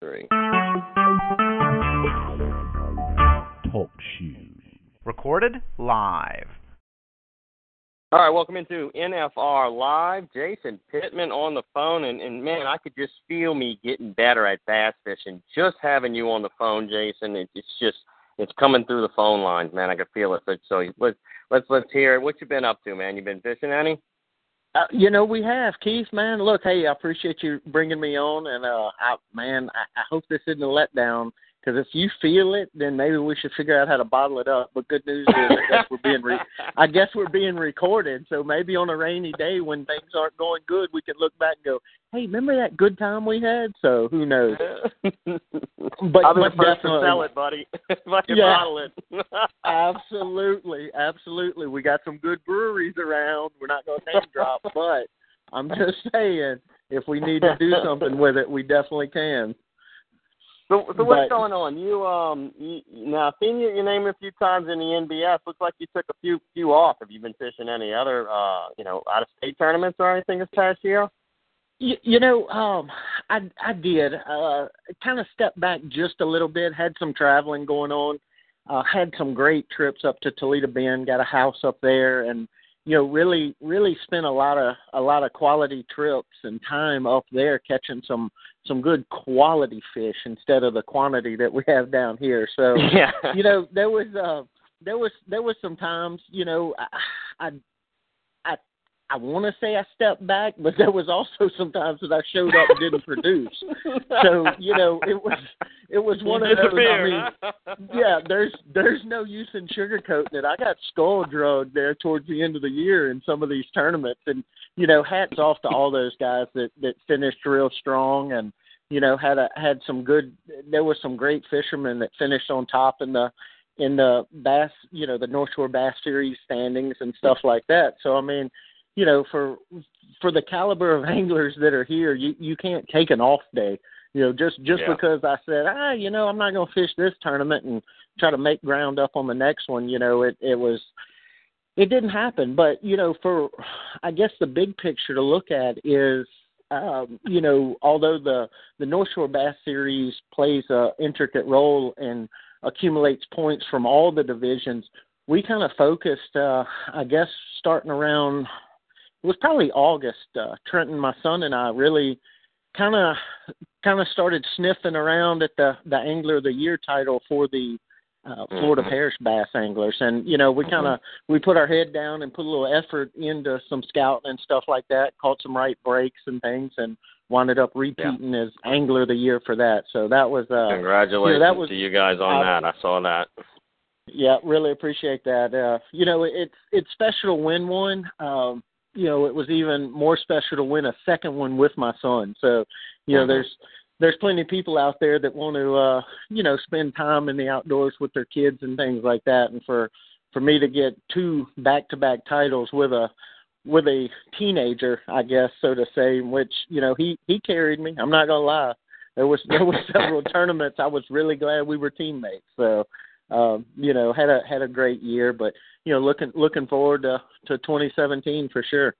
three. Talk shoes. Recorded live. All right, welcome into NFR Live. Jason Pittman on the phone, and, and man, I could just feel me getting better at bass fishing. Just having you on the phone, Jason, it, it's just it's coming through the phone lines, man. I could feel it. So, so let's let's let's hear it. What you been up to, man? You been fishing any? Uh, you know we have Keith, man. Look, hey, I appreciate you bringing me on, and uh, I, man, I, I hope this isn't a letdown because if you feel it, then maybe we should figure out how to bottle it up. But good news is, I guess we're being re- I guess we're being recorded. So maybe on a rainy day when things aren't going good, we can look back and go, "Hey, remember that good time we had?" So who knows? but I'm the but first to sell it, buddy. if I can Yeah. bottle it. absolutely, absolutely. We got some good breweries around. We're not going to name drop, but I'm just saying, if we need to do something with it, we definitely can. So, so what's But- going on? You um, you, now seen your, your name a few times in the NBS. Looks like you took a few few off. Have you been fishing any other uh, you know, out of state tournaments or anything this past year? You, you know, um, I I did uh, kind of stepped back just a little bit. Had some traveling going on. Uh, had some great trips up to Toledo Bend. Got a house up there, and you know, really really spent a lot of a lot of quality trips and time up there catching some some good quality fish instead of the quantity that we have down here. So yeah. you know there was uh there was there was some times you know i i i, I want to say i stepped back but there was also some times that i showed up and didn't produce. So you know it was it was one of those i mean yeah there's there's no use in sugarcoating it. I got skull drugged there towards the end of the year in some of these tournaments and you know hats off to all those guys that that finished real strong and you know had a had some good there were some great fishermen that finished on top in the in the bass you know the north shore bass series standings and stuff like that. So i mean you know for for the caliber of anglers that are here you you can't take an off day you know just just Yeah. because i said ah you know i'm not going to fish this tournament and try to make ground up on the next one you know it it was it didn't happen but you know for i guess the big picture to look at is um you know although the the north shore bass series plays a intricate role and accumulates points from all the divisions we kind of focused uh i guess starting around it was probably august uh trenton my son and i really kind of kind of started sniffing around at the the angler of the year title for the uh, Florida Mhm. Parish Bass Anglers, and you know we kind of we put our head down and put a little effort into some scouting and stuff like that. Caught some right breaks and things, and wound up repeating as Angler of the Year for that. So that was uh, Congratulations yeah, that was- to you guys on uh, that. I saw that. yeah, really appreciate that. Uh, you know, it's it's special to win one. Um, you know, it was even more special to win a second one with my son. So, you know, Mhm. there's there's plenty of people out there that want to uh, you know, spend time in the outdoors with their kids and things like that. And for for me to get two back to back titles with a with a teenager, I guess, so to say, which, you know, he he carried me. I'm not gonna lie. There was there were several tournaments I was really glad we were teammates. So um, you know, had a had a great year, but you know, looking looking forward to to 2017 for sure.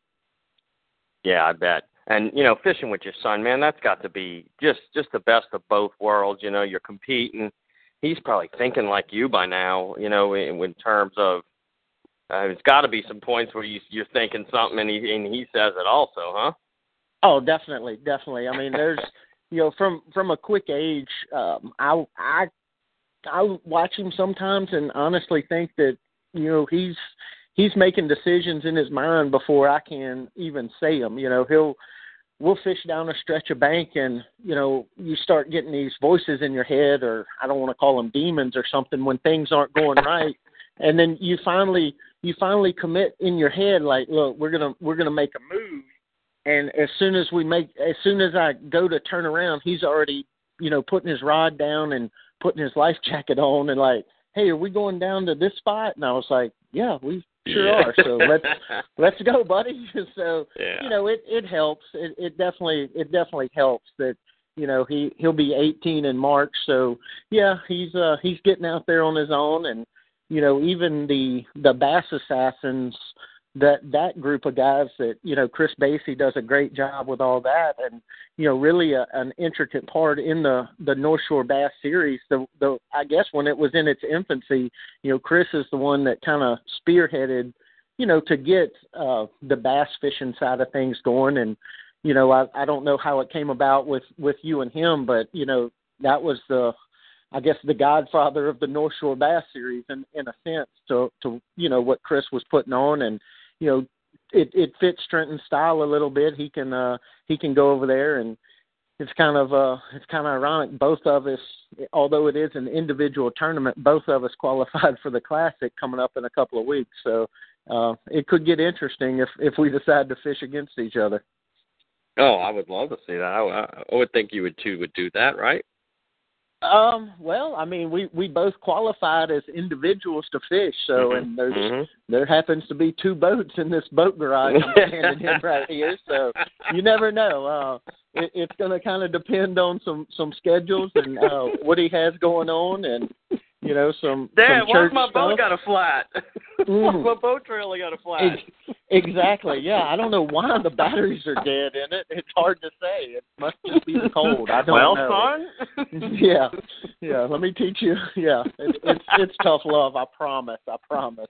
Yeah, I bet. And you know, fishing with your son, man, that's got to be just just the best of both worlds. You know, you're competing. He's probably thinking like you by now. You know, in, in terms of uh, there's got to be some points where you you're thinking something, and he and he says it also, huh? Oh, definitely, definitely. I mean, there's you know, from from a quick age, um, I I I watch him sometimes and honestly think that you know he's he's making decisions in his mind before I can even say them. You know, he'll we'll fish down a stretch of bank and you know you start getting these voices in your head or I don't want to call them demons or something when things aren't going right and then you finally you finally commit in your head like look we're to we're to make a move and as soon as we make as soon as I go to turn around he's already you know putting his rod down and putting his life jacket on and like hey are we going down to this spot? And I was like yeah we sure Yeah. are. So let's let's go buddy. So yeah. you know it it helps. It it definitely it definitely helps that you know he he'll be 18 in March. So yeah he's uh he's getting out there on his own. And you know even the the bass assassins that that group of guys that you know Chris Basie does a great job with all that. And you know really a, an intricate part in the the North Shore Bass series. The the I guess when it was in its infancy you know Chris is the one that kind of spearheaded you know to get uh the bass fishing side of things going. And you know I I don't know how it came about with with you and him but you know that was the I guess the godfather of the North Shore Bass series in in a sense to to you know what Chris was putting on. And you know it it fits Trenton's style a little bit. He can uh he can go over there and it's kind of uh it's kind of ironic. Both of us although it is an individual tournament both of us qualified for the classic coming up in a couple of weeks. So uh it could get interesting if if we decide to fish against each other. Oh i would love to see that. I, I would think you would too would do that right um, well, I mean, we we both qualified as individuals to fish, so mm-hmm. and there's mm-hmm. there happens to be two boats in this boat garage I'm standing in right here, so you never know. Uh, it, it's going to kind of depend on some some schedules and uh, what he has going on, and you know some. Dad, some why church my stuff. boat got a flat? Mm. my boat trailer got a flat. Ex- exactly. Yeah, I don't know why the batteries are dead in it. It's hard to say. It must just be the cold. I don't well, know. son. yeah, yeah. Let me teach you. Yeah, it's it's, it's tough love. I promise. I promise.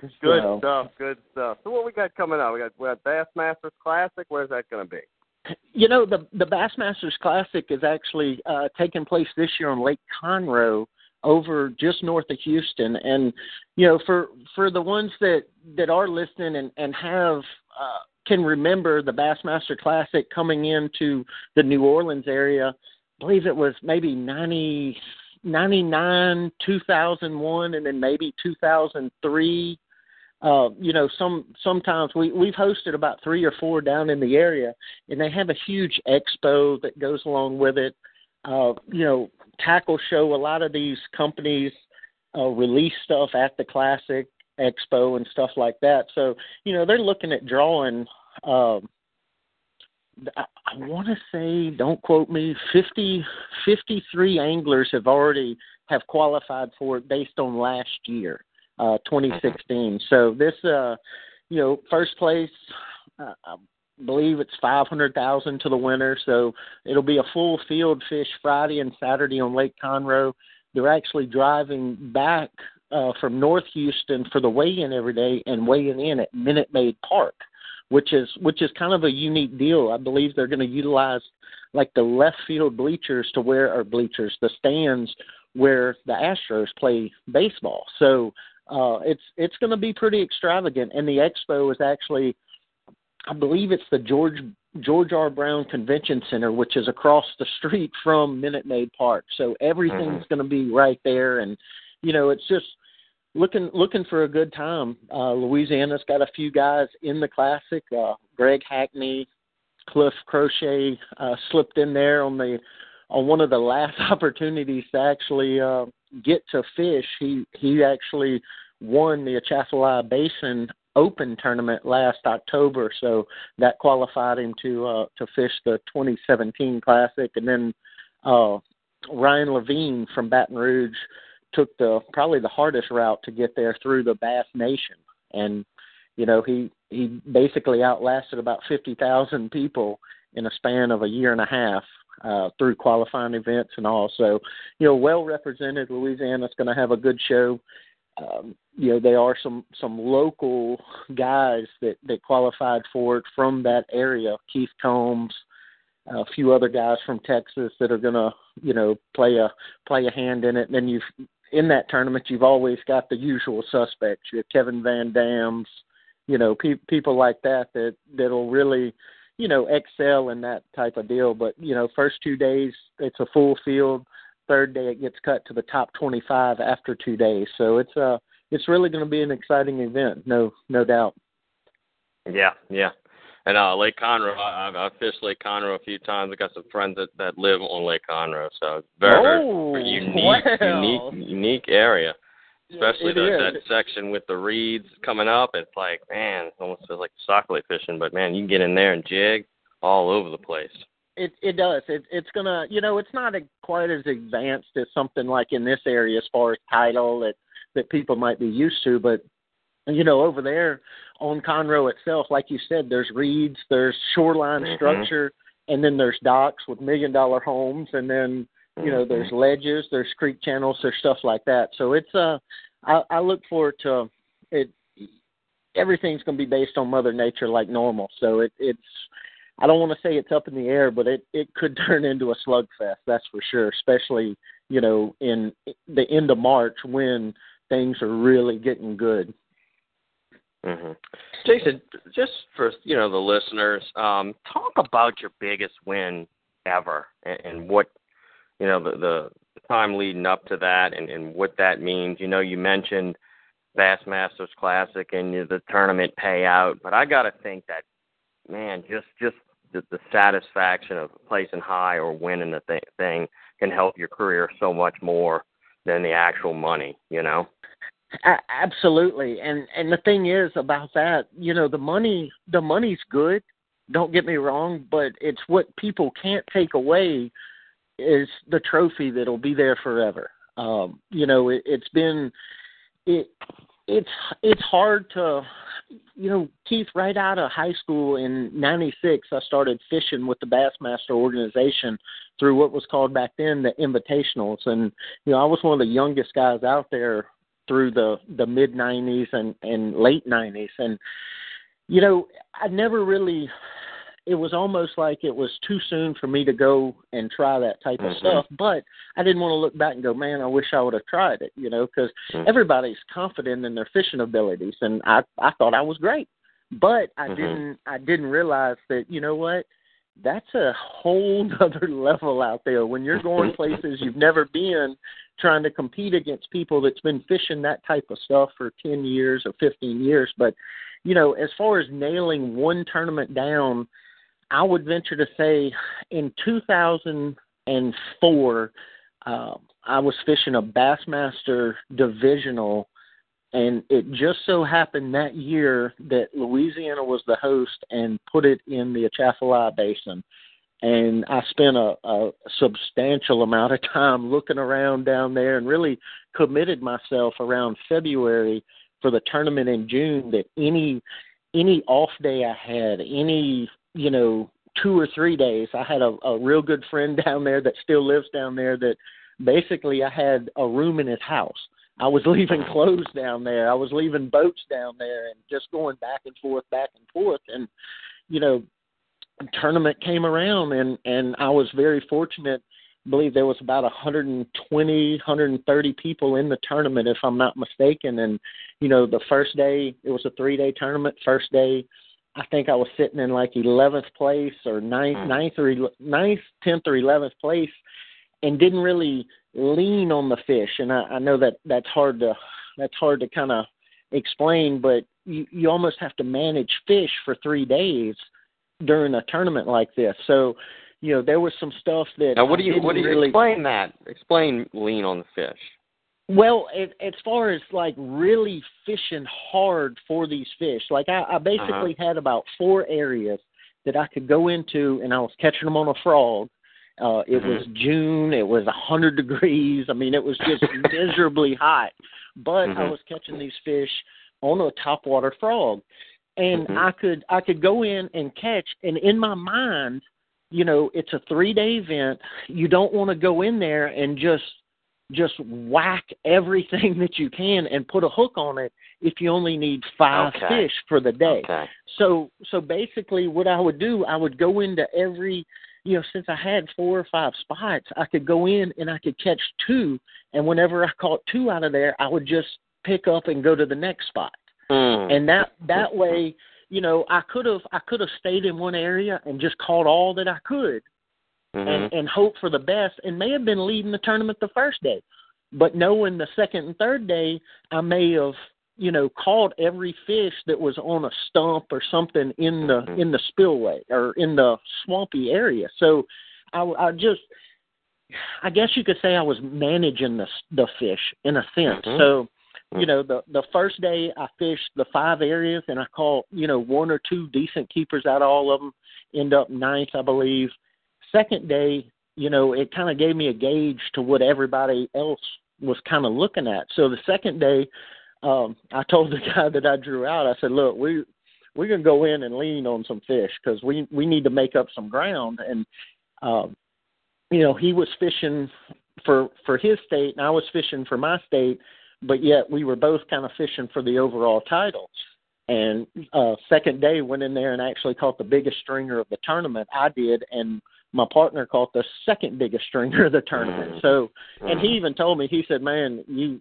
Good So, stuff. Good stuff. So what we got coming up? We got we got Bassmasters Classic. Where's that going to be? You know, the the Bassmasters Classic is actually uh, taking place this year on Lake Conroe, over just north of Houston. And you know, for for the ones that that are listening and and have uh, can remember the Bassmaster Classic coming into the New Orleans area, I believe it was maybe ninety 99 2001 and then maybe 2003 uh you know some sometimes we we've hosted about 3 or 4 down in the area and they have a huge expo that goes along with it uh you know tackle show. A lot of these companies uh release stuff at the classic expo and stuff like that. So you know they're looking at drawing um I, I want to say, don't quote me, 50, 53 anglers have already have qualified for it based on last year, uh, 2016. So this, uh, you know, first place, uh, believe it's 500,000 to the winner. So it'll be a full field fish Friday and Saturday on Lake Conroe. They're actually driving back uh, from North Houston for the weigh-in every day and weighing in at Minute Maid Park which is which is kind of a unique deal. I believe they're going to utilize like the left field bleachers to where or bleachers, the stands where the Astros play baseball. So uh it's it's going to be pretty extravagant and the expo is actually I believe it's the George George R. Brown Convention Center, which is across the street from Minute Maid Park. So everything's Mhm. going to be right there, and you know, it's just looking looking for a good time. Uh, Louisiana's got a few guys in the classic. Uh, Greg Hackney, Cliff Crochet uh, slipped in there on the on one of the last opportunities to actually uh, get to fish. He he actually won the Atchafalaya Basin Open tournament last October, so that qualified him to uh, to fish the 2017 Classic, and then uh, Ryan Lavigne from Baton Rouge took the probably the hardest route to get there through the Bass Nation, and you know he he basically outlasted about fifty thousand people in a span of a year and a half uh, through qualifying events and all. So you know, well represented. Louisiana's going to have a good show. Um, you know, there are some some local guys that that qualified for it from that area. Keith Combs, a few other guys from Texas that are going to you know play a play a hand in it. And then you've in that tournament you've always got the usual suspects. You have Kevin VanDams, you know, pe- people like that that that'll really you know excel in that type of deal. But you know, first two days it's a full field. Third day it gets cut to the top 25 after two days. So it's uh it's really going to be an exciting event, no no doubt. Yeah, yeah. And uh, Lake Conroe, I, I've, I've fished Lake Conroe a few times. I got some friends that that live on Lake Conroe, so very, Oh, very unique, well. unique, unique area. Especially It the, that section with the reeds coming up. It's like, man, it almost feels like sockeye fishing. But man, you can get in there and jig all over the place. It it does. It it's gonna you know it's not a, quite as advanced as something like in this area as far as tidal that that people might be used to, but you know, over there on Conroe itself, like you said, there's reeds, there's shoreline Mhm. structure, and then there's docks with million dollar homes, and then you know Mhm. there's ledges, there's creek channels, there's stuff like that. So it's uh, I, I look forward to it. Everything's going to be based on Mother Nature like normal. So it, it's I don't want to say it's up in the air, but it it could turn into a slugfest. That's for sure. Especially you know in the end of March when things are really getting good. hmm Jason, just for you know the listeners, um, talk about your biggest win ever and, and what you know the, the time leading up to that and, and what that means. You know, you mentioned Bassmasters Classic and the tournament payout, but I got to think that man, just just the, the satisfaction of placing high or winning the th- thing can help your career so much more than the actual money. You know. A- absolutely, and and the thing is about that, you know, the money the money's good. Don't get me wrong, but it's what people can't take away is the trophy that'll be there forever. Um, you know, it, it's been it it's it's hard to you know keith right out of high school in 96 i started fishing with the bassmaster organization through what was called back then the invitationals. And you know i was one of the youngest guys out there through the the mid 90s and and late 90s and you know i never really it was almost like it was too soon for me to go and try that type of Mhm. stuff but i didn't want to look back and go man i wish i would have tried it you know because Mhm. everybody's confident in their fishing abilities and i i thought i was great but i Mhm. didn't i didn't realize that you know what that's a whole nother level out there when you're going places you've never been trying to compete against people that's been fishing that type of stuff for 10 years or 15 years but you know as far as nailing one tournament down i would venture to say in 2004 uh, i was fishing a bassmaster divisional and it just so happened that year that Louisiana was the host and put it in the Atchafalaya Basin. And I spent a, a substantial amount of time looking around down there and really committed myself around February for the tournament in June that any any off day I had, any, you know, two or three days, I had a, a real good friend down there that still lives down there that basically I had a room in his house I was leaving clothes down there. I was leaving boats down there and just going back and forth, back and forth. And, you know, tournament came around and, and I was very fortunate. I believe there was about 120, 130 people in the tournament, if I'm not mistaken. And, you know, the first day, it was a three day tournament. First day, I think I was sitting in like 11th place or ninth, hmm. ninth or ninth, 10th or 11th place and didn't really lean on the fish and I, I know that that's hard to that's hard to kind of explain but you you almost have to manage fish for 3 days during a tournament like this so you know there was some stuff that Now, what do you what do you really explain that? Explain lean on the fish. Well, it, as far as like really fishing hard for these fish, like I, I basically had about four areas that I could go into, and I was catching them on a frog. Uh, it Mhm. was June. It was a hundred degrees. I mean, it was just miserably hot. But I Mhm. was catching these fish on a topwater frog, and Mhm. I could I could go in and catch. And in my mind, you know, it's a three day event. You don't want to go in there and just just whack everything that you can and put a hook on it if you only need five Okay. fish for the day. Okay. So so basically what I would do, I would go into every you know, since I had four or five spots, I could go in and I could catch two and whenever I caught two out of there, I would just pick up and go to the next spot. Mm. And that that way, you know, I could have I could have stayed in one area and just caught all that I could Mhm. and and hope for the best and may have been leading the tournament the first day but knowing the second and third day i may have you know caught every fish that was on a stump or something in the Mhm. in the spillway or in the swampy area so i i just i guess you could say i was managing the the fish in a sense Mhm. so you know the the first day i fished the five areas and i caught you know one or two decent keepers out of all of them end up ninth i believe second day you know it kind of gave me a gauge to what everybody else was kind of looking at so the second day um, I told the guy that I drew out, I said, look, we we're gonna go in and lean on some fish because we we need to make up some ground. And um, you know, he was fishing for for his state, and I was fishing for my state, but yet we were both kind of fishing for the overall title. And uh, second day, went in there and actually caught the biggest stringer of the tournament. I did, and my partner caught the second biggest stringer of the tournament. So, and he even told me, he said, "Man, you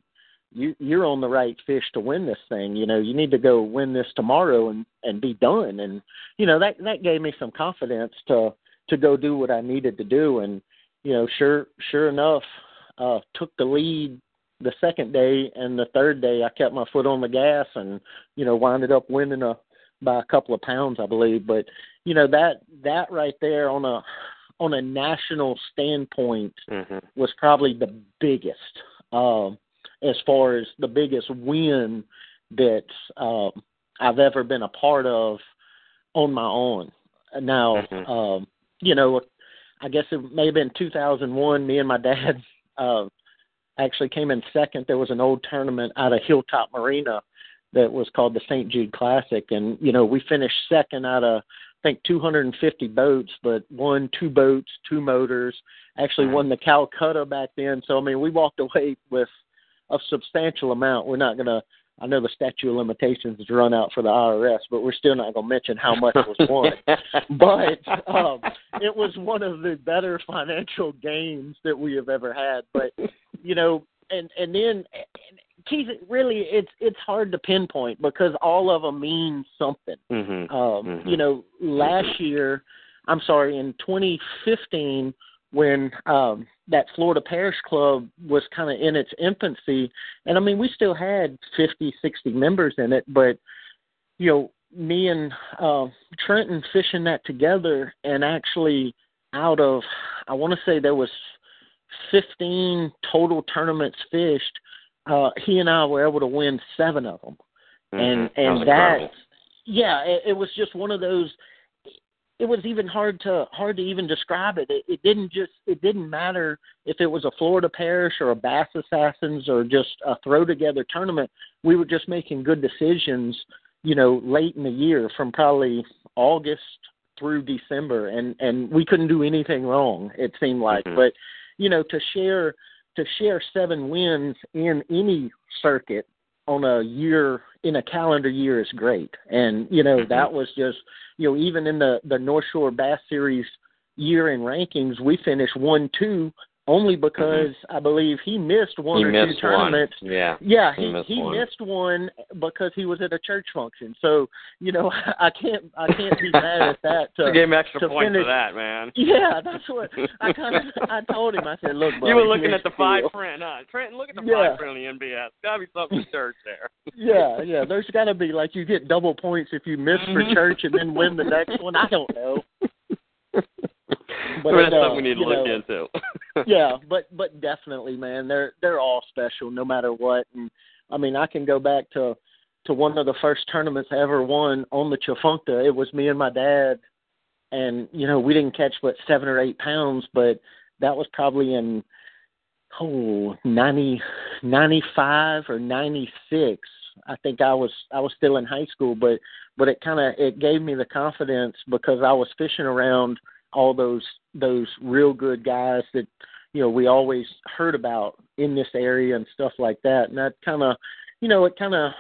you you're on the right fish to win this thing. You know, you need to go win this tomorrow and and be done." And you know that that gave me some confidence to to go do what I needed to do. And you know, sure sure enough, uh, took the lead the second day, and the third day I kept my foot on the gas and you know winded up winning a by a couple of pounds, I believe. But you know that that right there on a on a national standpoint Mm-hmm. was probably the biggest um, as far as the biggest win that um, I've ever been a part of on my own. Now, Mhm. um, you know, I guess it may have been 2001. Me and my dad uh, actually came in second. There was an old tournament out of Hilltop Marina that was called the St. Jude Classic, and you know we finished second out of I think 250 boats, but won two boats, two motors. Actually won the Calcutta back then. So I mean, we walked away with a substantial amount. We're not gonna. I know the statute of limitations has run out for the IRS, but we're still not gonna mention how much was won. but um, it was one of the better financial gains that we have ever had. But you know, and and then and Keith, really, it's it's hard to pinpoint because all of them mean something. mm-hmm. Um, Mhm. You know, last year, I'm sorry, in 2015, when um, that Florida Parish Club was kind of in its infancy, and I mean, we still had 50, 60 members in it, but you know, me and uh, Trenton fishing that together, and actually, out of, I want to say there was 15 total tournaments fished. Uh, he and I were able to win seven of them and Mhm. That and was that yeah it, it was just one of those it was even hard to hard to even describe it. it it didn't just it didn't matter if it was a florida parish or a bass assassins or just a throw together tournament we were just making good decisions you know late in the year from probably august through december and and we couldn't do anything wrong it seemed like Mhm. but you know to share to share seven wins in any circuit on a year in a calendar year is great. And you know Mhm. that was just you know even in the the North Shore Bass Series year in rankings, we finished one two only because I believe he missed one Mm-hmm. he or missed two tournaments. one. Yeah. Yeah, He he missed he one. missed one because he was at a church function. So you know I can't I can't be mad at that. to give him extra to points finish- for that, man. yeah, that's what I kind of I told him. I said, look, buddy, you were looking at the five print, huh? Trenton, look at the Yeah. five print on the NBS. Gotta be something to church there. Yeah, yeah. There's got to be like you get double points if you miss for Mhm. church and then win the next one. I don't know. But it, that's uh, something we need to look know, into. Yeah, but but definitely, man, they're they're all special no matter what. And I mean, I can go back to to one of the first tournaments I ever won on the Tchefuncte. It was me and my dad, and you know we didn't catch but seven or eight pounds, but that was probably in oh ninety ninety five or ninety six. I think I was I was still in high school, but but it kind of it gave me the confidence because I was fishing around all those those real good guys that you know we always heard about in this area and stuff like that. And that kind of you know it kind of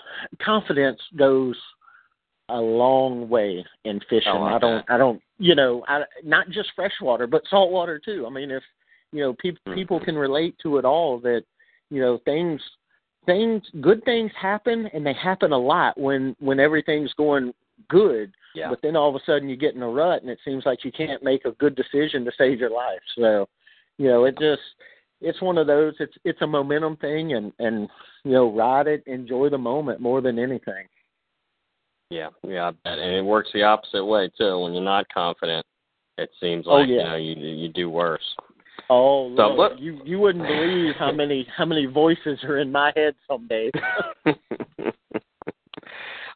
confidence goes a long way in fishing. Oh, I i don't i don't you know i not just freshwater but saltwater too. I mean if you know people Mhm. people can relate to it all that you know things things good things happen and they happen a lot when when everything's going good yeah. but then all of a sudden you get in a rut and it seems like you can't make a good decision to save your life so you know it just it's one of those it's it's a momentum thing and and you know ride it enjoy the moment more than anything Yeah, yeah, I bet. and it works the opposite way too. When you're not confident, it seems Oh, like yeah. you know you you do worse. oh So what- you you wouldn't believe how many how many voices are in my head some days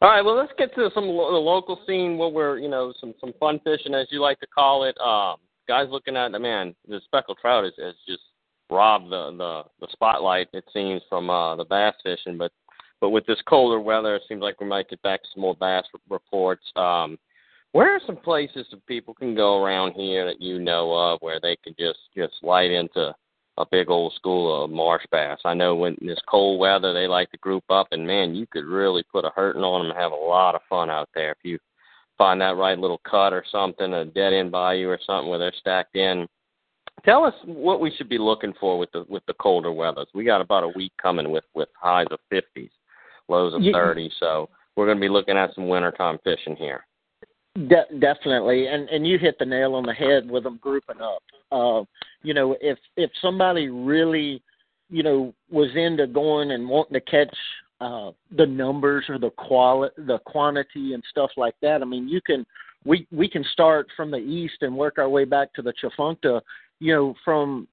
All right, well, let's get to some lo- the local scene. What we're, you know, some some fun fishing, as you like to call it. Um, guys looking at the man, the speckled trout has, has just robbed the the the spotlight. It seems from uh, the bass fishing, but but with this colder weather, it seems like we might get back some more bass reports. Um, where are some places that people can go around here that you know of where they can just just light into a big old school of marsh bass? I know when this cold weather, they like to group up, and man, you could really put a hurting on them and have a lot of fun out there if you find that right little cut or something, a dead end bayou or something where they're stacked in. Tell us what we should be looking for with the with the colder weathers. We got about a week coming with with highs of 50s, lows of 30, so we're going to be looking at some wintertime fishing here. De- definitely, and and you hit the nail on the head with them grouping up. Uh, you know, if if somebody really, you know, was into going and wanting to catch uh, the numbers or the quality, the quantity and stuff like that. I mean, you can we we can start from the east and work our way back to the Tchefuncte. You know, from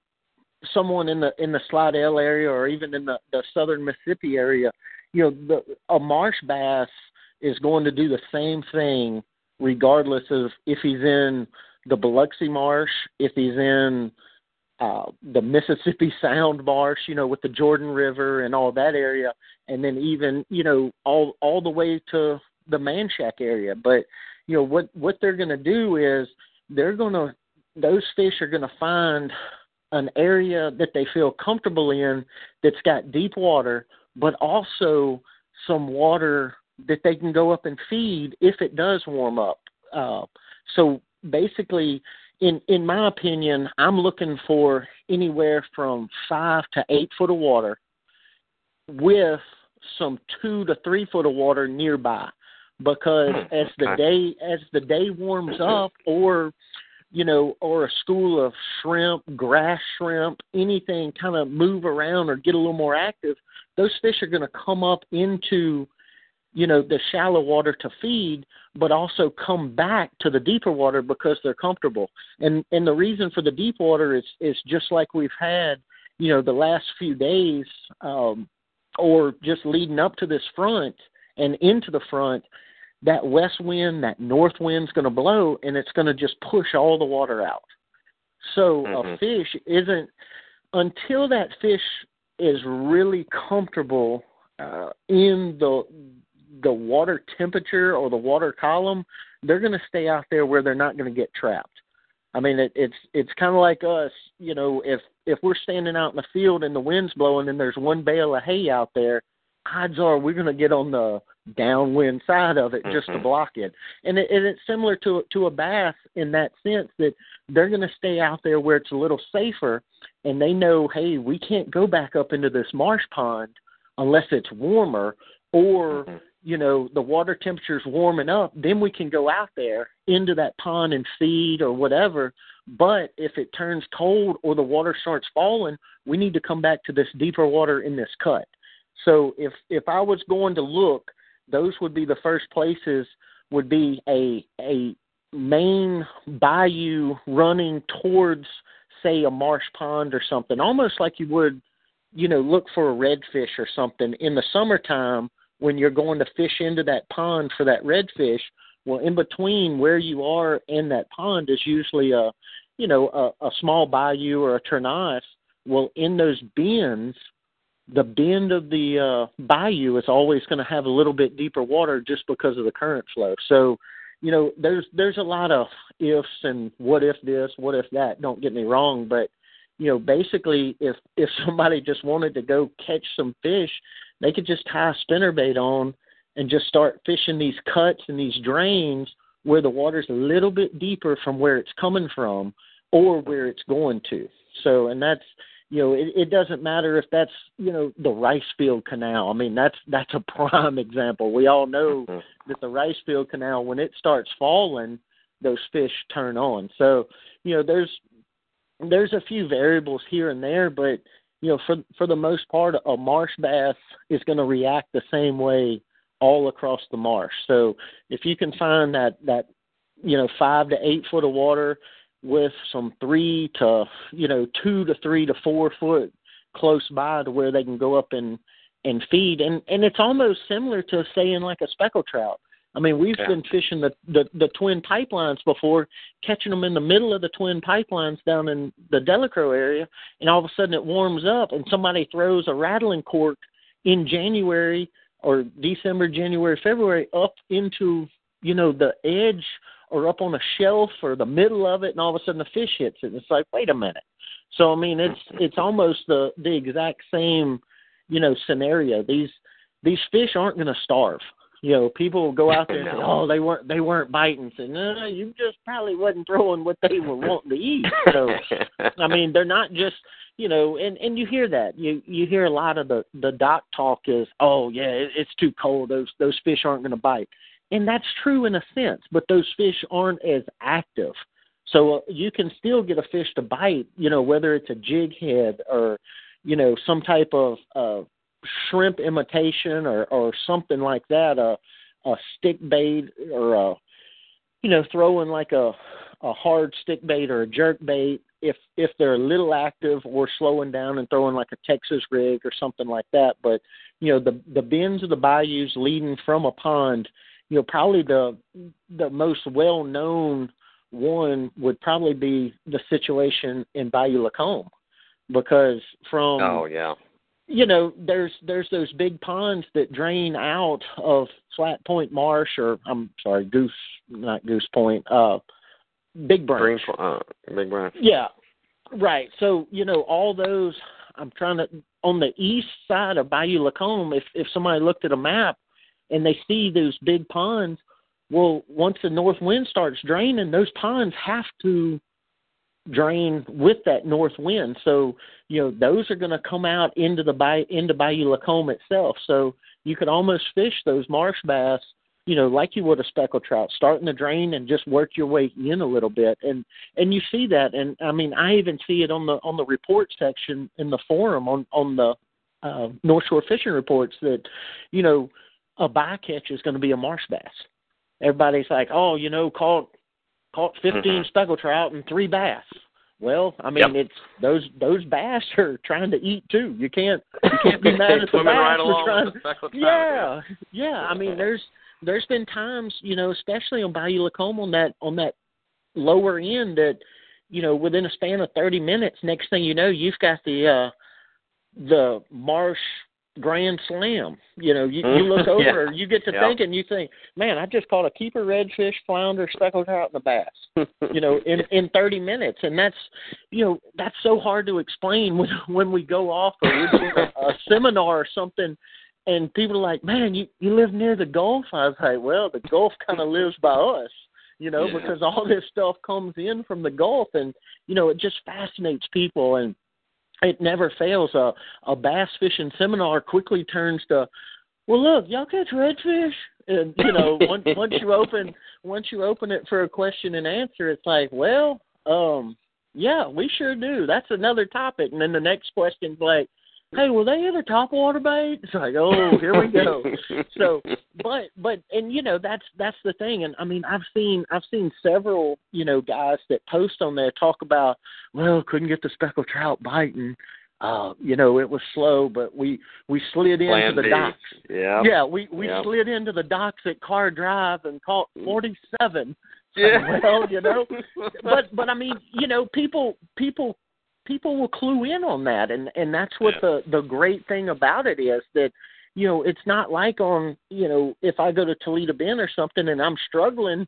someone in the in the Slidell area or even in the the southern Mississippi area. You know, the a marsh bass is going to do the same thing regardless of if he's in the Biloxi Marsh, if he's in uh, the Mississippi Sound Marsh, you know, with the Jordan River and all that area, and then even you know all all the way to the Manchac area. But you know what what they're going to do is they're going to those fish are going to find an area that they feel comfortable in that's got deep water, but also some water that they can go up and feed if it does warm up. Uh, so basically, in in my opinion, I'm looking for anywhere from five to eight foot of water with some two to three foot of water nearby. Because hmm, as the day as the day warms up or you know or a school of shrimp grass shrimp anything kind of move around or get a little more active those fish are going to come up into you know the shallow water to feed but also come back to the deeper water because they're comfortable and and the reason for the deep water is is just like we've had you know the last few days um or just leading up to this front and into the front that west wind that north wind's going to blow and it's going to just push all the water out so mm-hmm. a fish isn't until that fish is really comfortable uh, in the the water temperature or the water column, they're going to stay out there where they're not going to get trapped. I mean, it, it's it's kind of like us, you know, if if we're standing out in the field and the wind's blowing and there's one bale of hay out there, odds are we're going to get on the downwind side of it just mm-hmm. to block it. And, it, and it's similar to to a bass in that sense that they're going to stay out there where it's a little safer, and they know, hey, we can't go back up into this marsh pond unless it's warmer, or mm-hmm you know the water temperature's warming up then we can go out there into that pond and feed or whatever. But if it turns cold or the water starts falling we need to come back to this deeper water in this cut. So if if i was going to look those would be the first places would be a a main bayou running towards say a marsh pond or something almost like you would you know look for a redfish or something in the summertime when you're going to fish into that pond for that redfish, well, in between where you are and that pond is usually a, you know, a, a small bayou or a turnois. Well, in those bends, the bend of the uh, bayou is always going to have a little bit deeper water just because of the current flow. So, you know, there's there's a lot of ifs and what if this, what if that. Don't get me wrong, but you know, basically, if if somebody just wanted to go catch some fish, they could just tie a spinnerbait on and just start fishing these cuts and these drains where the water's a little bit deeper from where it's coming from or where it's going to. So, and that's you know, it, it doesn't matter if that's you know the rice field canal. I mean, that's that's a prime example. We all know mm-hmm. that the rice field canal, when it starts falling, those fish turn on. So, you know, there's there's a few variables here and there, but you know, for for the most part, a marsh bass is going to react the same way all across the marsh. So if you can find that that you know five to eight foot of water with some three to you know two to three to four foot close by to where they can go up and and feed and and it's almost similar to saying like a speckled trout I mean, we've yeah. been fishing the, the the twin pipelines before, catching them in the middle of the twin pipelines down in the Delacroix area, and all of a sudden it warms up, and somebody throws a rattling cork in January or December, January, February up into you know the edge or up on a shelf or the middle of it, and all of a sudden the fish hits it. And it's like, wait a minute. So I mean, it's mm-hmm. it's almost the the exact same you know scenario. These these fish aren't going to starve. You know, people will go out there and say, "Oh, they weren't they weren't biting." Say, "No, you just probably wasn't throwing what they were wanting to eat." So, I mean, they're not just you know, and and you hear that you you hear a lot of the the dock talk is, "Oh, yeah, it, it's too cold. Those those fish aren't going to bite," and that's true in a sense, but those fish aren't as active. So uh, you can still get a fish to bite, you know, whether it's a jig head or, you know, some type of uh, shrimp imitation or or something like that, a a stick bait or a you know throwing like a a hard stick bait or a jerk bait if if they're a little active or slowing down and throwing like a Texas rig or something like that. But you know the the bends of the bayous leading from a pond, you know probably the the most well known one would probably be the situation in Bayou Lacombe because from oh yeah you know, there's there's those big ponds that drain out of Flat Point Marsh, or I'm sorry, Goose, not Goose Point, uh, Big Branch. Green, uh, Big Branch. Yeah, right. So you know, all those. I'm trying to on the east side of Bayou Lacombe. If if somebody looked at a map and they see those big ponds, well, once the north wind starts draining, those ponds have to drain with that north wind. So, you know, those are going to come out into the bay, into Bayou Lacombe itself. So you could almost fish those marsh bass, you know, like you would a speckled trout, starting the drain and just work your way in a little bit. And and you see that, and I mean, I even see it on the on the report section in the forum on on the uh, North Shore Fishing Reports that, you know, a bycatch is going to be a marsh bass. Everybody's like, oh, you know, caught caught 15 Mhm. speckled trout and three bass. Well, I mean, Yep. it's those those bass are trying to eat too. You can't you can't be mad at the bass right along trying. the Yeah, yeah. I mean, there's there's been times, you know, especially on Bayou Lacombe on that on that lower end that, you know, within a span of 30 minutes, next thing you know, you've got the uh the marsh grand slam. You know, you, you look Yeah. over, you get to Yeah. thinking, you think, man, I just caught a keeper redfish, flounder, speckled trout, and a bass. You know, in in 30 minutes, and that's, you know, that's so hard to explain when when we go off or we're doing a, a seminar or something. And people are like, man, you you live near the Gulf. I was like, well, the Gulf kind of lives by us, you know, Yeah. because all this stuff comes in from the Gulf, and you know, it just fascinates people. And it never fails. A a bass fishing seminar quickly turns to, well, look, y'all catch redfish, and you know, once once you open once you open it for a question and answer, it's like, well, um, yeah, we sure do. That's another topic, and then the next question's like, hey, will they ever topwater bait? It's like, oh, here we go. so but but and you know that's that's the thing and i mean i've seen i've seen several you know guys that post on there talk about well couldn't get the speckled trout biting uh you know it was slow but we we slid into Plan the B. docks Yeah. yeah we we Yep. slid into the docks at car drive and caught forty seven Yeah. well you know but but I mean, you know, people people people will clue in on that and and that's what Yeah. the the great thing about it is that you know, it's not like on, you know, if I go to Toledo Bend or something and I'm struggling,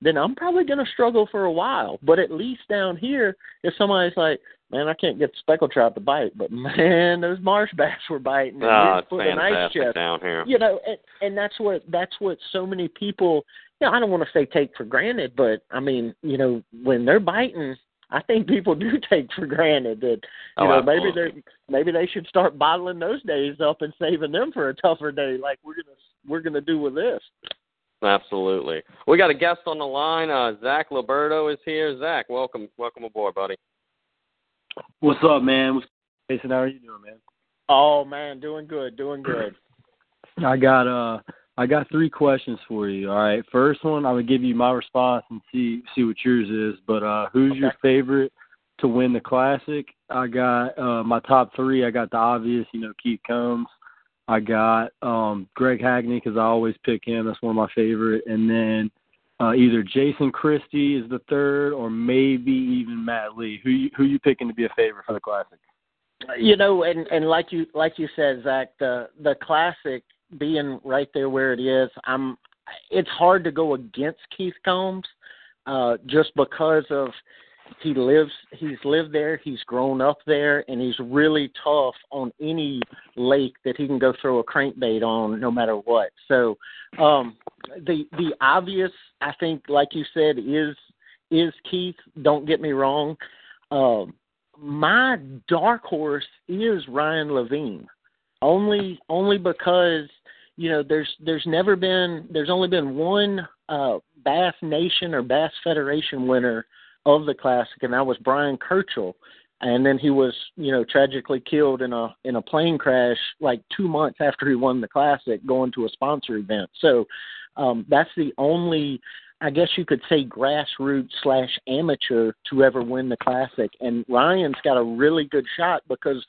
then I'm probably going to struggle for a while. But at least down here, if somebody's like, man, I can't get the speckled trout to bite, but man, those marsh bass were biting. and ah, Oh, we it's put an ice chest down here. you know and, and that's what that's what so many people you know i don't want to say take for granted but i mean you know when they're biting i think people do take for granted that you Oh, know maybe they maybe they should start bottling those days up and saving them for a tougher day like we're gonna we're gonna do with this Absolutely. We got a guest on the line. Uh, Zach Liberto is here. Zach, welcome, welcome aboard, buddy. What's up, man? What's Jason? How are you doing, man? oh man doing good doing good I got uh I got three questions for you. All right. First one, I'm gonna give you my response and see see what yours is. But uh who's your favorite to win the classic? I got uh my top three. I got the obvious, you know, Keith Combs. I got um Greg Hackney because I always pick him. That's one of my favorite. And then uh either Jason Christie is the third, or maybe even Matt Lee. Who you, who you picking to be a favorite for the classic? you know and and like you like you said zach the the classic being right there where it is, I'm. It's hard to go against Keith Combs, uh, just because of he lives he's lived there he's grown up there and he's really tough on any lake that he can go throw a crankbait on no matter what so um the the obvious i think like you said is is keith don't get me wrong um my dark horse is Ryan Lavigne only only because you know there's there's never been there's only been one uh bass nation or bass federation winner of the classic, and that was Bryan Kerchal. And then he was, you know, tragically killed in a in a plane crash like two months after he won the classic, going to a sponsor event. So um, that's the only, I guess you could say, grassroots slash amateur to ever win the classic. And Ryan's got a really good shot because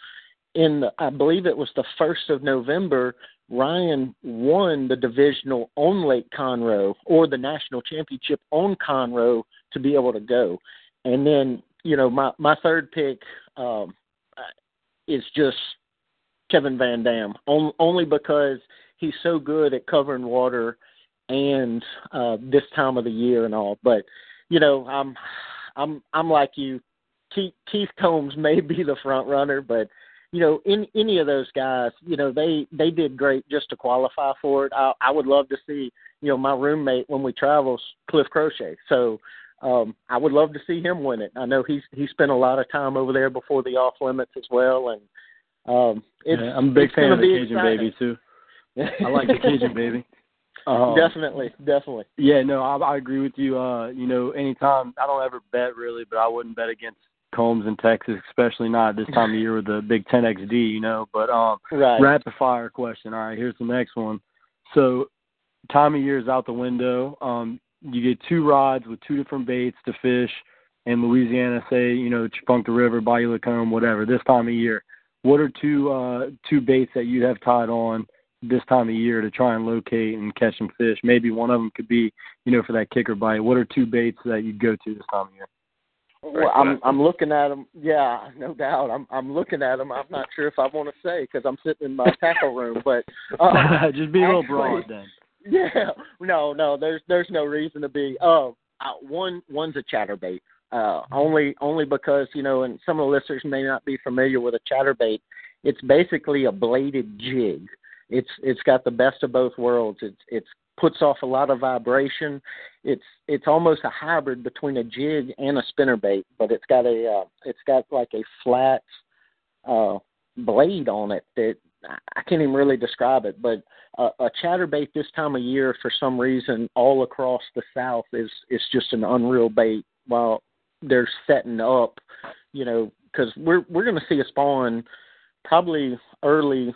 in the, I believe it was the first of November, Ryan won the divisional on Lake Conroe or the national championship on Conroe to be able to go. And then, you know, my my third pick um, is just Kevin VanDam, on, only because he's so good at covering water and uh, this time of the year and all. But you know, I'm I'm I'm like you. Keith, Keith Combs may be the front runner, but you know, in any of those guys, you know, they they did great just to qualify for it. I, I would love to see, you know, my roommate when we travel, Cliff Crochet. So um, I would love to see him win it. I know he's he spent a lot of time over there before the off limits as well, and um, it's, yeah, I'm a big fan of the Cajun exciting. baby too. I like the Cajun baby. Um, definitely, definitely. Yeah, no, I, I agree with you. Uh, you know, anytime I don't ever bet really, but I wouldn't bet against Combs in Texas, especially not this time of year with the Big Ten XD. You know, but um, Right. rapid fire question. All right, here's the next one. So, time of year is out the window. Um, you get two rods with two different baits to fish in Louisiana. Say, you know, Tchefuncte River, Bayou Lacombe, whatever. This time of year, what are two uh, two baits that you have tied on this time of year to try and locate and catch some fish? Maybe one of them could be, you know, for that kicker bite. What are two baits that you'd go to this time of year? Well, I'm I'm looking at them. Yeah, no doubt. I'm I'm looking at them. I'm not sure if I want to say because I'm sitting in my tackle room, but uh, Just be a little broad then. yeah, no, no. There's there's no reason to be. Oh, uh, one one's a chatterbait. Uh, only only because you know, and some of the listeners may not be familiar with a chatterbait. It's basically a bladed jig. It's it's got the best of both worlds. It's it's puts off a lot of vibration. It's it's almost a hybrid between a jig and a spinnerbait, but it's got a uh, it's got like a flat uh, blade on it that I can't even really describe it. But uh, a chatterbait this time of year, for some reason, all across the South is is just an unreal bait. While they're setting up, you know, because we're we're going to see a spawn probably early.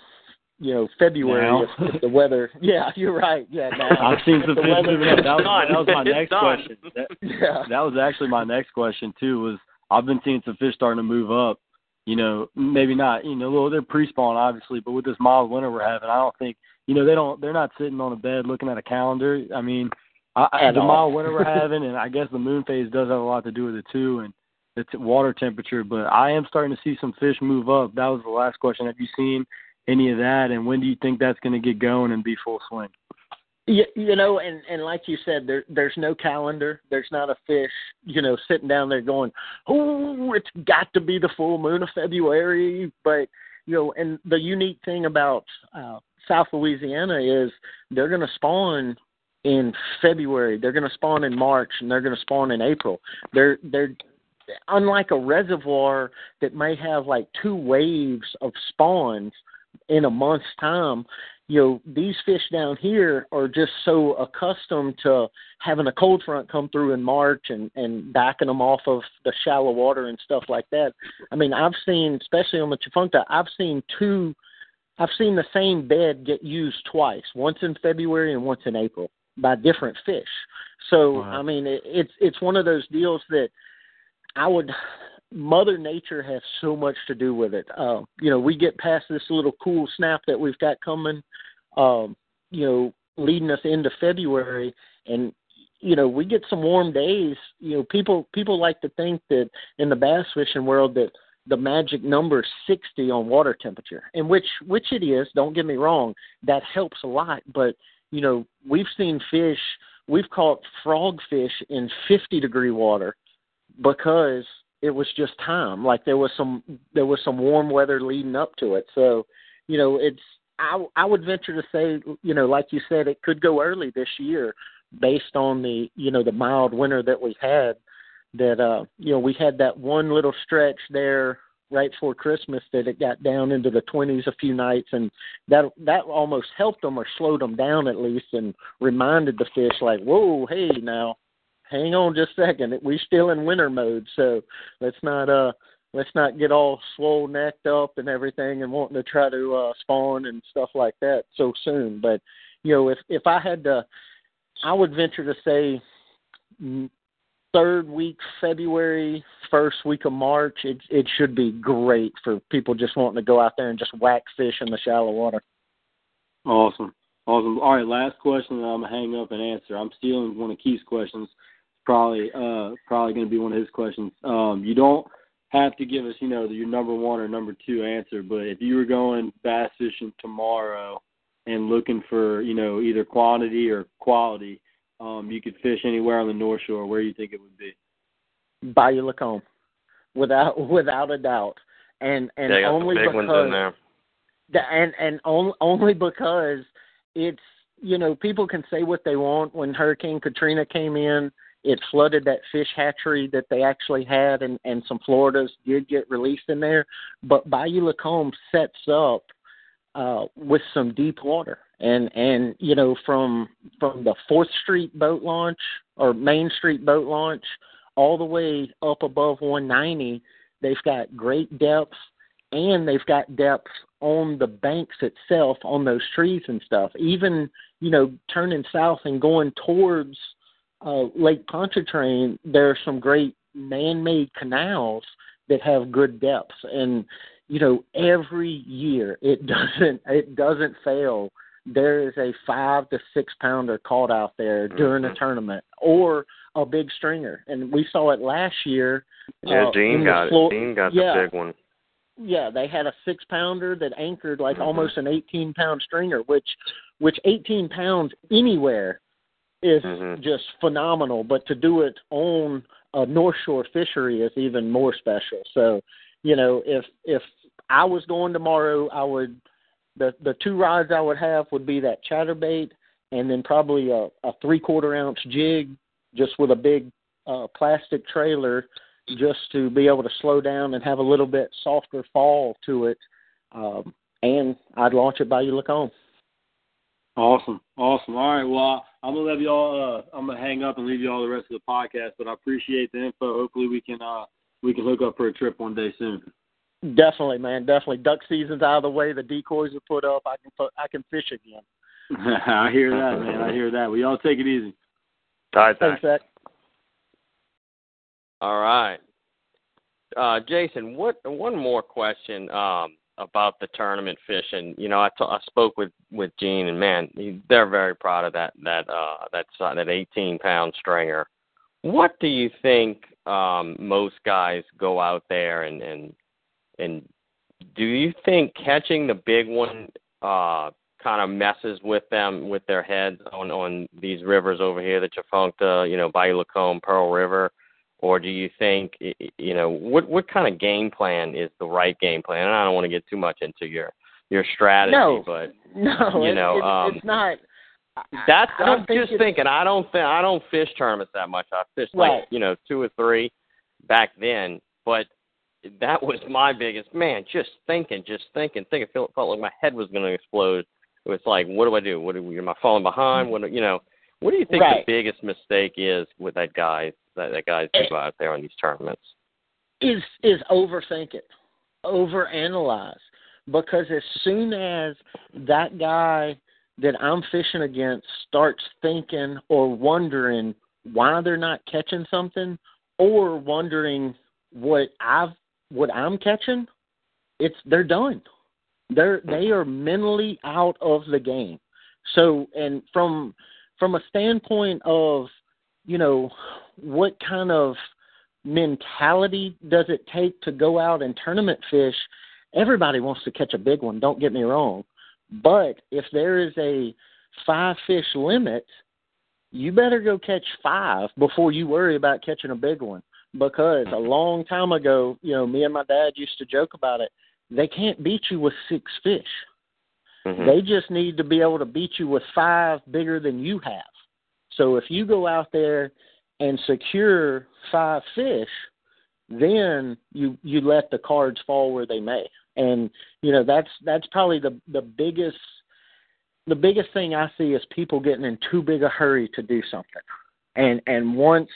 You know, February if, if the weather. Yeah, you're right. Yeah, now I've seen some The fish weather- moving up. That was, that was my It's next done. question. That, yeah. that was actually my next question too. Was I've been seeing some fish starting to move up. You know, maybe not. You know, well, they're pre-spawn obviously, but with this mild winter we're having, I don't think. You know, they don't. They're not sitting on a bed looking at a calendar. I mean, I, At the all. mild winter we're having, and I guess the moon phase does have a lot to do with it too, and it's water temperature. But I am starting to see some fish move up. That was the last question. Have you seen any of that? And when do you think that's going to get going and be full swing? You, you know, and and like you said, there there's no calendar. There's not a fish, you know, sitting down there going, "Oh, it's got to be the full moon of February." But you know, and the unique thing about uh, South Louisiana is they're going to spawn in February. They're going to spawn in March, and they're going to spawn in April. They're they're unlike a reservoir that may have like two waves of spawns in a month's time you know these fish down here are just so accustomed to having a cold front come through in March and and backing them off of the shallow water and stuff like that. I mean, I've seen, especially on the Tchefuncte, I've seen two, I've seen the same bed get used twice, once in February and once in April by different fish. So Wow. I mean, it, it's it's one of those deals that I would. Mother Nature has so much to do with it. Uh, you know, we get past this little cool snap that we've got coming, um, you know, leading us into February, and you know, we get some warm days. You know, people people like to think that in the bass fishing world that the magic number 60 on water temperature and which which it is don't get me wrong that helps a lot but you know we've seen fish we've caught frogfish in 50 degree water because it was just time. Like there was some there was some warm weather leading up to it. So you know it's i i would venture to say you know like you said it could go early this year based on the you know the mild winter that we had that uh you know we had that one little stretch there right before Christmas that it got down into the 20s a few nights and that that almost helped them or slowed them down at least and reminded the fish like whoa hey now hang on just a second we're still in winter mode so let's not uh let's not get all swole necked up and everything and wanting to try to uh spawn and stuff like that so soon but you know if if I had to I would venture to say third week February, first week of March, it it should be great for people just wanting to go out there and just whack fish in the shallow water. Awesome. Awesome. All right, last question that I'm gonna hang up and answer. I'm stealing one of Keith's questions. Probably uh probably gonna be one of his questions. Um you don't have to give us, you know, your number one or number two answer, but if you were going bass fishing tomorrow and looking for, you know, either quantity or quality, um, you could fish anywhere on the North Shore, where you think it would be? Bayou Lacombe, without without a doubt, and and they got only the big because ones in there. the, and and on, only because it's you know people can say what they want. When Hurricane Katrina came in, it flooded that fish hatchery that they actually had, and and some Floridas did get released in there. But Bayou Lacombe sets up uh, with some deep water, and and you know from from the Fourth Street boat launch or Main Street boat launch all the way up above 190, they've got great depth, and they've got depth on the banks itself on those trees and stuff. Even you know turning south and going towards uh, Lake Pontchartrain, there are some great man-made canals that have good depths and you know every year it doesn't it doesn't fail there is a five to six pounder caught out there during Mhm. a tournament or a big stringer and we saw it last year Yeah, uh, Dean got it. Dean got yeah, the big one. yeah they had a six pounder that anchored like Mhm. almost an eighteen pound stringer which which eighteen pounds anywhere is Mhm. just phenomenal but to do it on a north shore fishery is even more special so you know if if i was going tomorrow i would the the two rods i would have would be that chatterbait and then probably a a three quarter ounce jig just with a big uh plastic trailer just to be able to slow down and have a little bit softer fall to it um and i'd launch it Bayou Lacombe Awesome, awesome. All right, well, I'm gonna let y'all. Uh, I'm gonna hang up and leave y'all the rest of the podcast. But I appreciate the info. Hopefully, we can uh, we can hook up for a trip one day soon. definitely man definitely duck season's out of the way the decoys are put up i can put i can fish again I hear that, man. I hear that. We all take it easy. All right, thanks thanks. Zach. All right. Uh, Jason, what one more question um, about the tournament fishing? You know, I ta- I spoke with with Gene, and man, he, they're very proud of that that uh, that that 18 pound stringer. What do you think um, most guys go out there and and and do you think catching the big one uh, kind of messes with them with their heads on on these rivers over here, the Tchefuncte, you know, Bayou Lacombe, Pearl River? Or do you think you know what what kind of game plan is the right game plan? And I don't want to get too much into your your strategy, No. but no You it, know, it, um, it's not that's I I'm think just thinking. I don't think I don't fish tournaments that much. I fished Right. like you know two or three back then, but that was my biggest man. Just thinking, just thinking, thinking. Felt felt like my head was going to explode. It was like, what do I do? What do, am I falling behind? What do- you know? What do you think Right. the biggest mistake is with that guy that that guys do out there on these tournaments? is is overthink it, overanalyze. Because as soon as that guy that I'm fishing against starts thinking or wondering why they're not catching something, or wondering what I've what I'm catching, it's they're done. They're they are mentally out of the game. So and from from a standpoint of, you know, what kind of mentality does it take to go out and tournament fish? Everybody wants to catch a big one, don't get me wrong. But if there is a five fish limit, you better go catch five before you worry about catching a big one. Because a long time ago, you know, me and my dad used to joke about it. They can't beat you with six fish. Mhm. They just need to be able to beat you with five bigger than you have. So if you go out there and secure five fish, then you you let the cards fall where they may. And you know that's that's probably the the biggest the biggest thing I see is people getting in too big a hurry to do something. And and once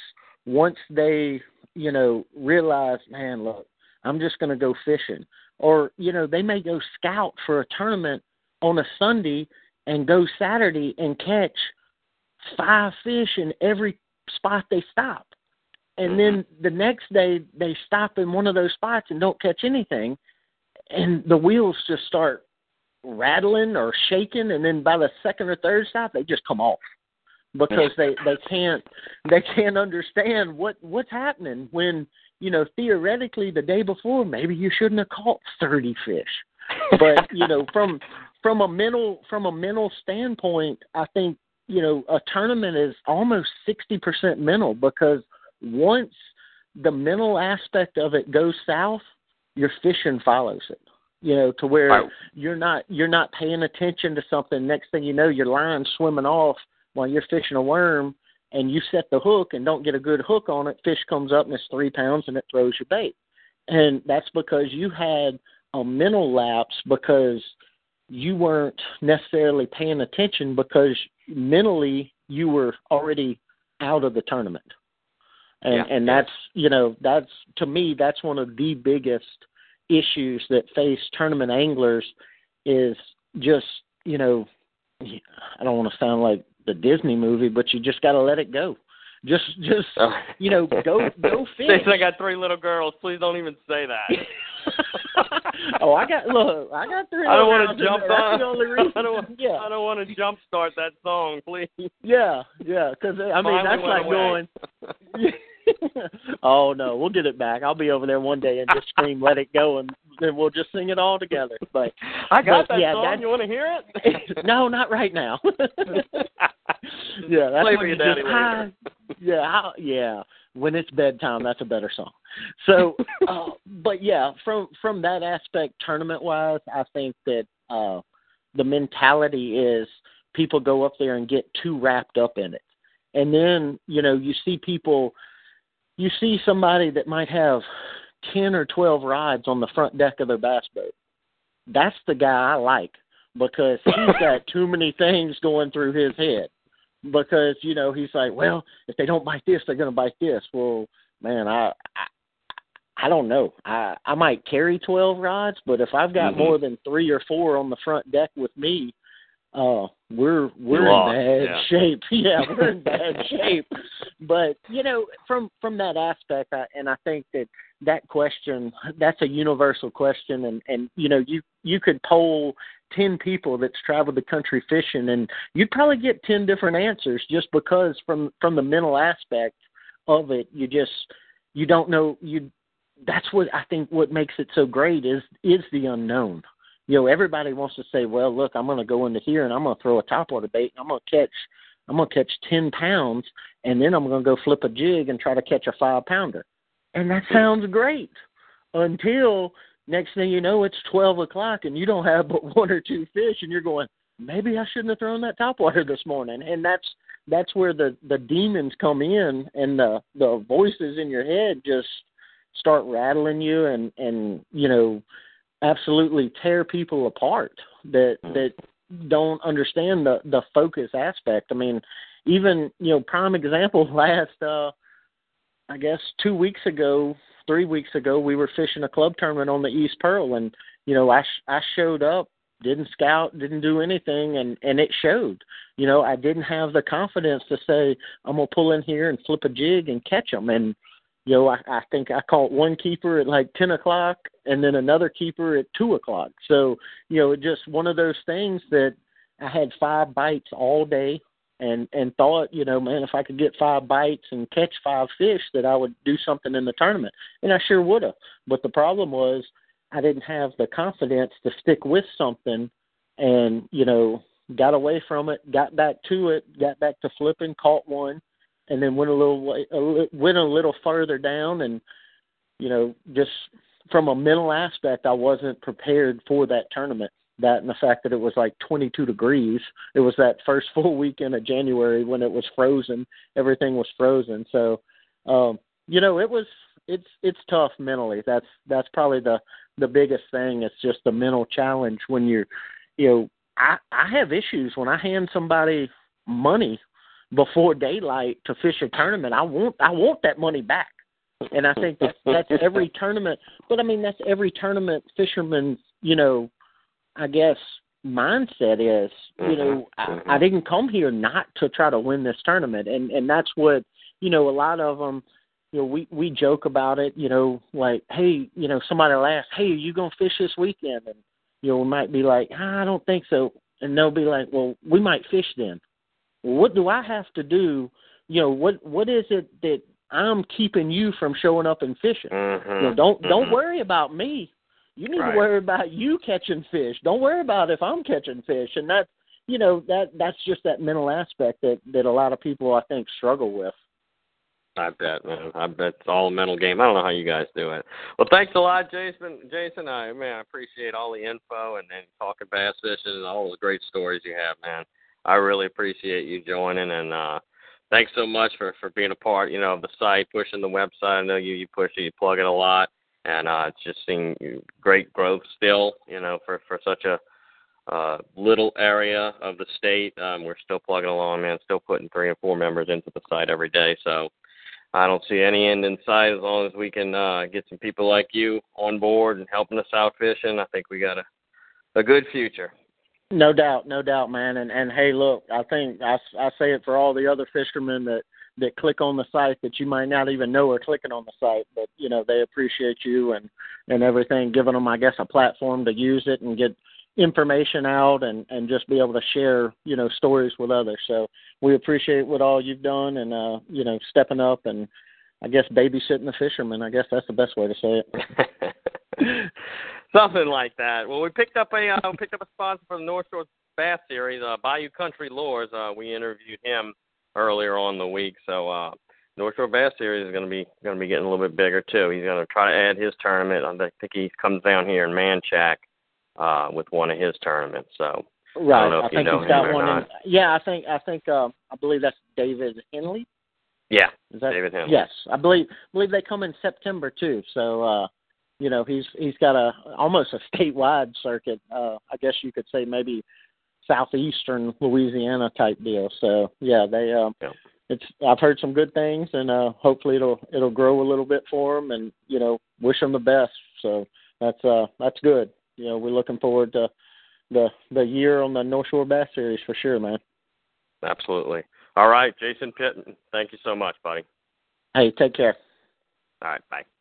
once they, you know, realize, man, look, I'm just going to go fishing or you know, they may go scout for a tournament on a Sunday and go Saturday and catch five fish in every spot they stop. And then mm-hmm. the next day they stop in one of those spots and don't catch anything. And the wheels just start rattling or shaking. And then by the second or third stop they just come off because they they can't they can't understand what what's happening when you know theoretically the day before maybe you shouldn't have caught 30 fish. But you know from from a mental from a mental standpoint i think you know a tournament is almost 60% mental because once the mental aspect of it goes south your fishing follows it you know to where you're not you're not paying attention to something. Next thing you know your line's swimming off while you're fishing a worm and you set the hook and don't get a good hook on it fish comes up and it's three pounds and it throws your bait. And that's because you had a mental lapse because you weren't necessarily paying attention because mentally you were already out of the tournament and Yeah. and that's you know that's to me that's one of the biggest issues that face tournament anglers is just you know I don't want to sound like the Disney movie, but you just got to let it go. Just just Oh. you know go go fish. I got three little girls. Please don't even say that. oh, I got look, I got three. I don't want to jump on. the only reason. I don't want. yeah, I don't want to jump start that song, please. yeah, yeah. Because I mean, Finally that's like away. going. oh no, we'll get it back. I'll be over there one day and just scream, "Let it go," and then we'll just sing it all together. But I got But, that yeah, song. that- You want to hear it? no, not right now. yeah, that's Play when you just. "Ah." yeah, how, yeah. When it's bedtime, that's a better song. So, uh, but yeah, from from that aspect, tournament wise, I think that uh, the mentality is people go up there and get too wrapped up in it, and then you know you see people, you see somebody that might have ten or twelve rides on the front deck of their bass boat. That's the guy I like because he's got too many things going through his head. Because you know he's like, well, if they don't bite this, they're going to bite this. Well, man, I, I, I don't know. I I might carry twelve rods, but if I've got Mhm. more than three or four on the front deck with me, uh, we're we're in bad yeah. shape. Yeah, we're in bad shape. But you know, from from that aspect, I, and I think that that question that's a universal question, and and you know, you you could poll ten people that's traveled the country fishing, and you'd probably get ten different answers just because from from the mental aspect of it, you just you don't know you. That's what I think. What makes it so great is is the unknown you know, everybody wants to say, well, look, I'm going to go into here and I'm going to throw a topwater bait and I'm going to catch, I'm going to catch 10 pounds and then I'm going to go flip a jig and try to catch a five pounder. And that sounds great until next thing you know, it's 12 o'clock and you don't have but one or two fish and you're going, maybe I shouldn't have thrown that topwater this morning. And that's, that's where the, the demons come in and the, the voices in your head just start rattling you and, and, you know, absolutely tear people apart that that don't understand the the focus aspect. I mean, even you know, prime example last uh I guess 2 weeks ago, 3 weeks ago we were fishing a club tournament on the East Pearl and you know, I sh- I showed up, didn't scout, didn't do anything and and it showed. You know, I didn't have the confidence to say I'm to pull in here and flip a jig and catch them and you know, I, I think I caught one keeper at like ten o'clock, and then another keeper at two o'clock. So, you know, just one of those things that I had five bites all day, and and thought, you know, man, if I could get five bites and catch five fish, that I would do something in the tournament, and I sure would have. But the problem was, I didn't have the confidence to stick with something, and you know, got away from it, got back to it, got back to flipping, caught one, and then went a little way, a went a little further down, and you know, just from a mental aspect, I wasn't prepared for that tournament that and the fact that it was like 22 degrees. It was that first full weekend of January when it was frozen. Everything was frozen. So, um, you know, it was it's it's tough mentally. That's that's probably the the biggest thing. It's just the mental challenge when you're, you know, I I have issues when I hand somebody money before daylight to fish a tournament. I want I want that money back. And I think that's that's every tournament. But I mean that's every tournament fisherman's, you know, I guess mindset is, you know, Mhm. I, I didn't come here not to try to win this tournament, and and that's what you know. A lot of them, you know, we we joke about it, you know, like, hey, you know, somebody will ask, hey, are you gonna fish this weekend? And you know, we might be like, ah, I don't think so, and they'll be like, well, we might fish then. Well, what do I have to do? You know, what what is it that I'm keeping you from showing up and fishing? Mhm. You know, don't don't Mhm. worry about me. You need Right. to worry about you catching fish. Don't worry about if I'm catching fish. And that's you know that that's just that mental aspect that that a lot of people I think struggle with. I bet, man. I bet it's all a mental game. I don't know how you guys do it. Well, thanks a lot, Jason. Jason, I man, I appreciate all the info and and talking bass fishing and all the great stories you have, man. I really appreciate you joining and uh thanks so much for for being a part, you know, of the site, pushing the website. I know you you push it, you plug it a lot, and uh it's just seeing great growth still, you know, for for such a uh little area of the state. Um we're still plugging along, man, still putting three and four members into the site every day. So I don't see any end in sight as long as we can uh, get some people like you on board and helping us out fishing. I think we got a a good future. No doubt, no doubt, man. And and hey, look, I think I I say it for all the other fishermen that that click on the site that you might not even know are clicking on the site, but you know they appreciate you and and everything, giving them I guess a platform to use it and get information out and and just be able to share you know stories with others. So we appreciate what all you've done and uh you know stepping up and I guess babysitting the fishermen. I guess that's the best way to say it. Something like that. Well, we picked up a uh, picked up a sponsor from the North Shore Bass Series, uh, Bayou Country Lures. Uh, we interviewed him earlier on the week, so uh, North Shore Bass Series is going to be going to be getting a little bit bigger too. He's going to try to add his tournament. I think he comes down here in Manchac uh, with one of his tournaments. So Right. know I, you think know he's got one. In, yeah, I think I think uh, I believe that's David Henley. yeah, Is that David Henley. Yes, I believe believe they come in September too. So uh, you know he's he's got a almost a statewide circuit. Uh, I guess you could say maybe southeastern Louisiana type deal. So yeah, they um, Yeah. it's I've heard some good things, and uh, hopefully it'll it'll grow a little bit for them, and you know wish them the best. So that's uh that's good. You know we're looking forward to the the year on the North Shore Bass Series for sure, man. Absolutely. All right, Jason Pittman. Thank you so much, buddy. Hey, take care. All right, bye.